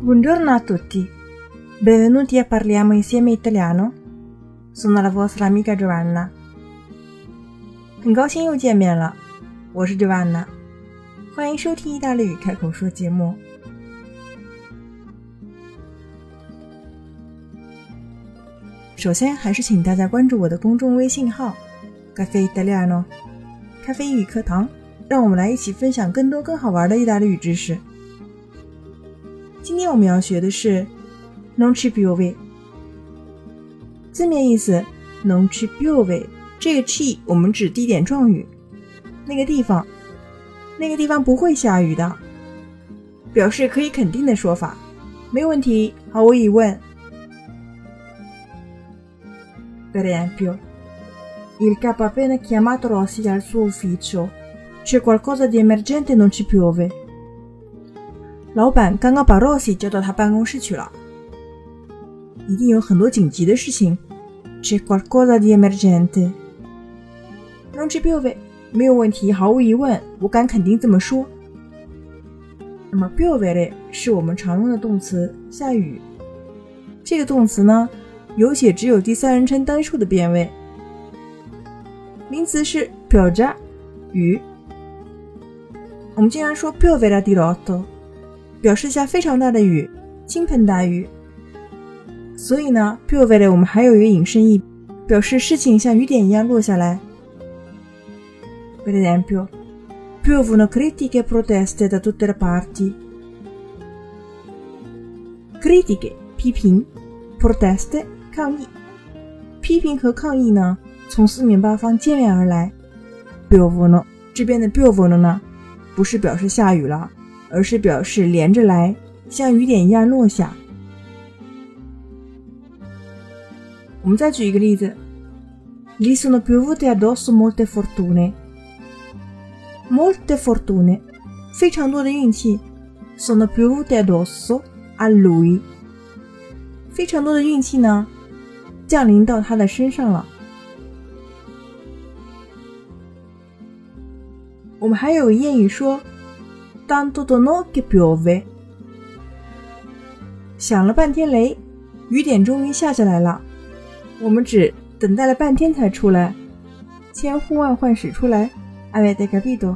Buongiorno a tutti, benvenuti a Parliamo insieme italiano. Sono la vostra amica Giovanna. 很高兴又见面了，我是 Giovanna，欢迎收听意大利语开口说节目。 首先，还是请大家关注我的公众微信号 “Caffè Italiano”，咖啡英语课堂，让我们来一起分享更多更好玩的意大利语知识。今天我们要学的是 “non ci piove”，字面意思 “non ci piove”，这个 “ci” 我们指地点状语，那个地方，那个地方不会下雨的，表示可以肯定的说法，没问题，毫无疑问。Per esempio, il capo appena chiamato Rossi al suo ufficio. C'è qualcosa di emergente, non ci piove. 老板刚刚把 Rossi 叫到他办公室去了，一定有很多紧急的事情。C'è qualcosa di emergente. Non ci piove，没有问题，毫无疑问，我敢肯定这么说。那么 piovere 是我们常用的动词，下雨。这个动词呢， 有写只有第三人称单数的变位。名词是 pioggia，雨。我们经常说 piovere di rotto。表示下非常大的雨，倾盆大雨。所以呢，piovere 我们还有一个引申义，表示事情像雨点一样落下来。Per esempio, piovono critiche e proteste da tutte le parti. Critiche 批评，proteste 抗议。批评和抗议呢，从四面八方接连而来。piovono 这边的 piovono 呢，不是表示下雨了。而是表示连着来，像雨点一样落下。我们再举一个例子：Li sono piovute addosso molte fortune. Molte fortune，非常多的运气。Sono piovute addosso a lui，非常多的运气呢，降临到他的身上了。我们还有谚语说。Tanto dono che piove，响了半天雷，雨点终于下下来了。我们只等待了半天才出来，千呼万唤始出来。Avete capito?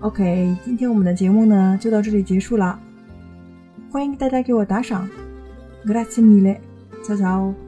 OK，今天我们的节目呢就到这里结束了。欢迎大家给我打赏 Grazie mille, ciao ciao!